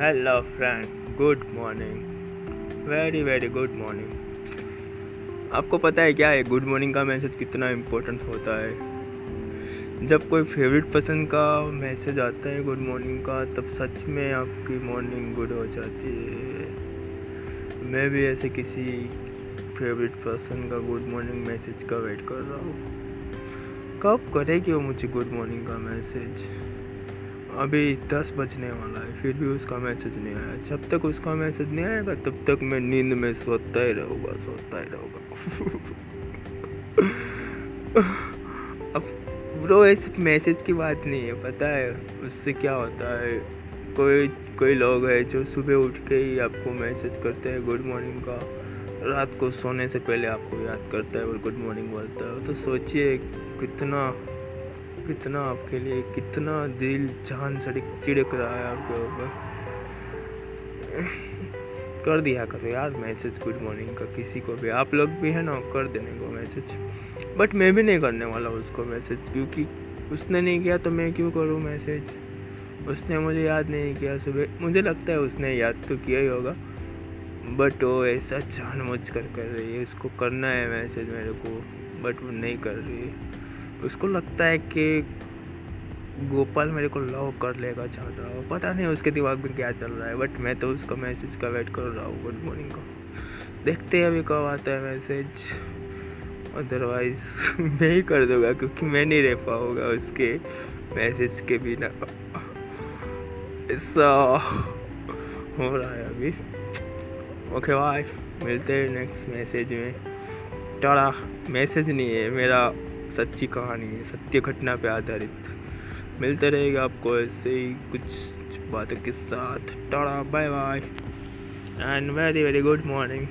Hello friend good morning very very good morning आपको पता है क्या है गुड मॉर्निंग का मैसेज कितना इम्पोर्टेंट होता है? जब कोई फेवरेट पर्सन का मैसेज आता है गुड मॉर्निंग का, तब सच में आपकी मॉर्निंग गुड हो जाती है। मैं भी ऐसे किसी फेवरेट पर्सन का गुड मॉर्निंग मैसेज का वेट कर रहा हूँ। कब करेगी वो मुझे गुड मॉर्निंग का मैसेज अभी दस बजने वाला है, फिर भी उसका मैसेज नहीं आया। जब तक उसका मैसेज नहीं आएगा, तब तक मैं नींद में सोता ही रहूँगा, सोता ही रहूँगा। अब ब्रो इस मैसेज की बात नहीं है, पता है? उससे क्या होता है? कोई कोई लोग है जो सुबह उठ के ही आपको मैसेज करते हैं गुड मॉर्निंग का। रात को सोने से पहले आपको याद करता है और गुड मॉर्निंग बोलता है। तो सोचिए कितना कितना आपके लिए, कितना दिल, जान, सड़क चिड़क रहा है आपके ऊपर। कर दिया करो यार मैसेज गुड मॉर्निंग का, किसी को भी। आप लोग भी है ना कर देने को मैसेज। बट मैं भी नहीं करने वाला उसको मैसेज, क्योंकि उसने नहीं किया तो मैं क्यों करूँ मैसेज? उसने मुझे याद नहीं किया, सुबह मुझे लगता है उसने याद तो किया ही होगा। बट वो ऐसा जान मुझ कर कर रही है, उसको करना है मैसेज मेरे को, बट वो नहीं कर रही है। उसको लगता है कि गोपाल मेरे को लव कर लेगा चाहता हो पता नहीं उसके दिमाग में क्या चल रहा है बट मैं तो उसका मैसेज का वेट कर रहा हूँ गुड मॉर्निंग का। देखते हैं अभी कब आता है मैसेज अदरवाइज़ मैं ही कर दूँगा, क्योंकि मैं नहीं रह पाऊँगा उसके मैसेज के बिना। ऐसा हो रहा है अभी। ओके बाय मिलते हैं नेक्स्ट मैसेज में। टाड़ा मैसेज नहीं है, मेरा सच्ची कहानी है, सत्य घटना पे आधारित। मिलते रहेगा आपको ऐसे ही कुछ बातों के साथ। Ta-da bye bye and very very good morning